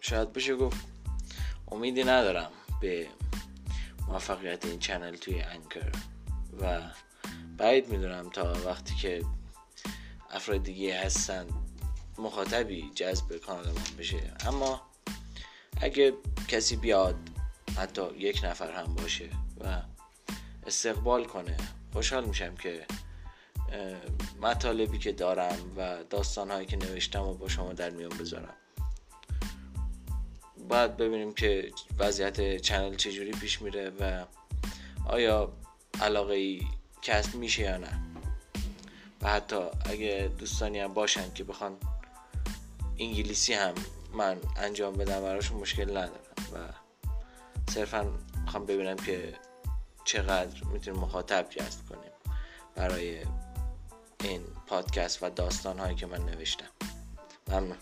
شاید بشه گفت امیدی ندارم به موفقیت این چنل توی انکر. و بعید می‌دونم تا وقتی که افراد دیگه هستن مخاطبی جذب کانال من بشه. اما اگه کسی بیاد حتی یک نفر هم باشه و استقبال کنه خوشحال میشم که مطالبی که دارم و داستانهایی که نوشتم و با شما در میان بذارم. باید ببینیم که وضعیت چنل چجوری پیش میره و آیا علاقه ای کسب میشه یا نه. و حتی اگه دوستانی هم باشن که بخوان انگلیسی هم من انجام بدم براشون مشکل ندارم. و صرفا می‌خوام ببینم که چقدر می‌تونیم مخاطب جذب کنیم برای این پادکست و داستان هایی که من نوشتم. ممنون.